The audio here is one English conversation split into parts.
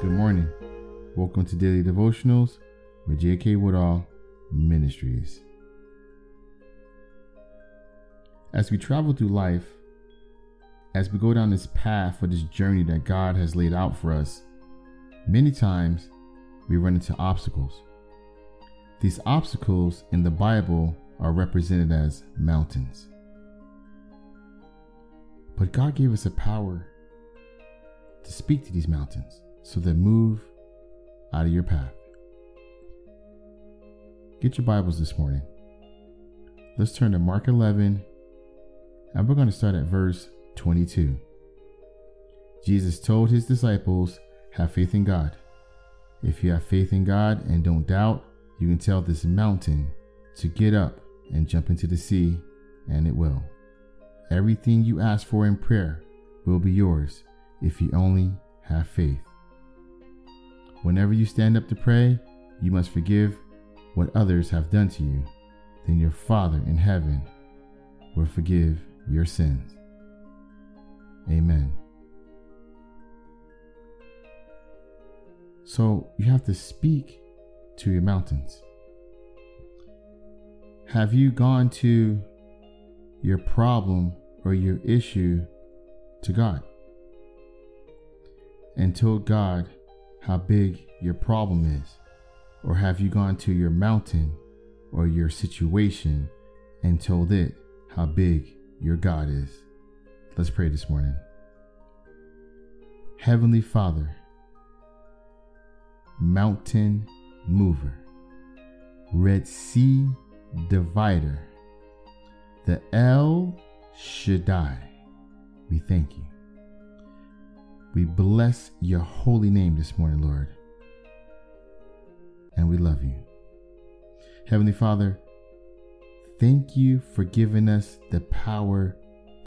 Good morning. Welcome to Daily Devotionals with J.K. Woodall Ministries. As we travel through life, as we go down this path or this journey that God has laid out for us, many times we run into obstacles. These obstacles in the Bible are represented as mountains. But God gave us a power to speak to these mountains so they move out of your path. Get your Bibles this morning. Let's turn to Mark 11, and we're going to start at verse 22. Jesus told his disciples, Have faith in God. If you have faith in God and don't doubt, you can tell this mountain to get up and jump into the sea, and it will. Everything you ask for in prayer will be yours if you only have faith. Whenever you stand up to pray, you must forgive what others have done to you. Then your Father in heaven will forgive your sins. Amen. So you have to speak to your mountains. Have you gone to your problem or your issue to God and told God how big your problem is? Or have you gone to your mountain or your situation and told it how big your God is? Let's pray this morning. Heavenly Father, mountain mover, Red Sea divider, the El Shaddai, we thank you. We bless your holy name this morning, Lord. And we love you. Heavenly Father, thank you for giving us the power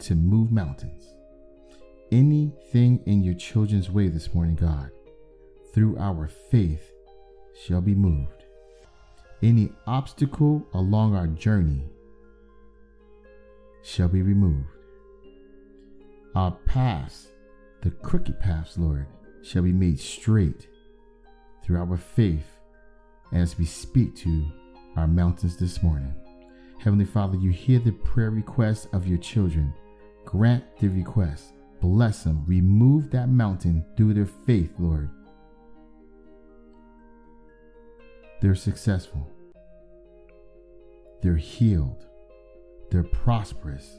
to move mountains. Anything in your children's way this morning, God, through our faith, shall be moved. Any obstacle along our journey shall be removed. Our paths the crooked paths, Lord, shall be made straight through our faith as we speak to our mountains this morning. Heavenly Father, you hear the prayer requests of your children. Grant the request. Bless them. Remove that mountain through their faith, Lord. They're successful. They're healed. They're prosperous.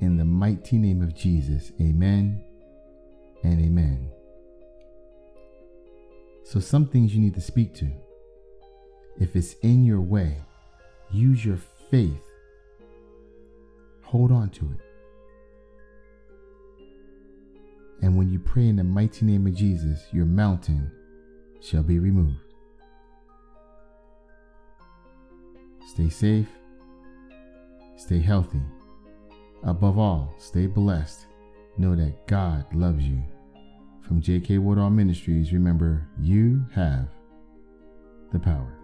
In the mighty name of Jesus, amen and amen. So, some things you need to speak to. If it's in your way, use your faith. Hold on to it. And when you pray in the mighty name of Jesus, your mountain shall be removed. Stay safe. Stay healthy. Above all, stay blessed know that God loves you. From J.K. Woodall Ministries, remember, you have the power.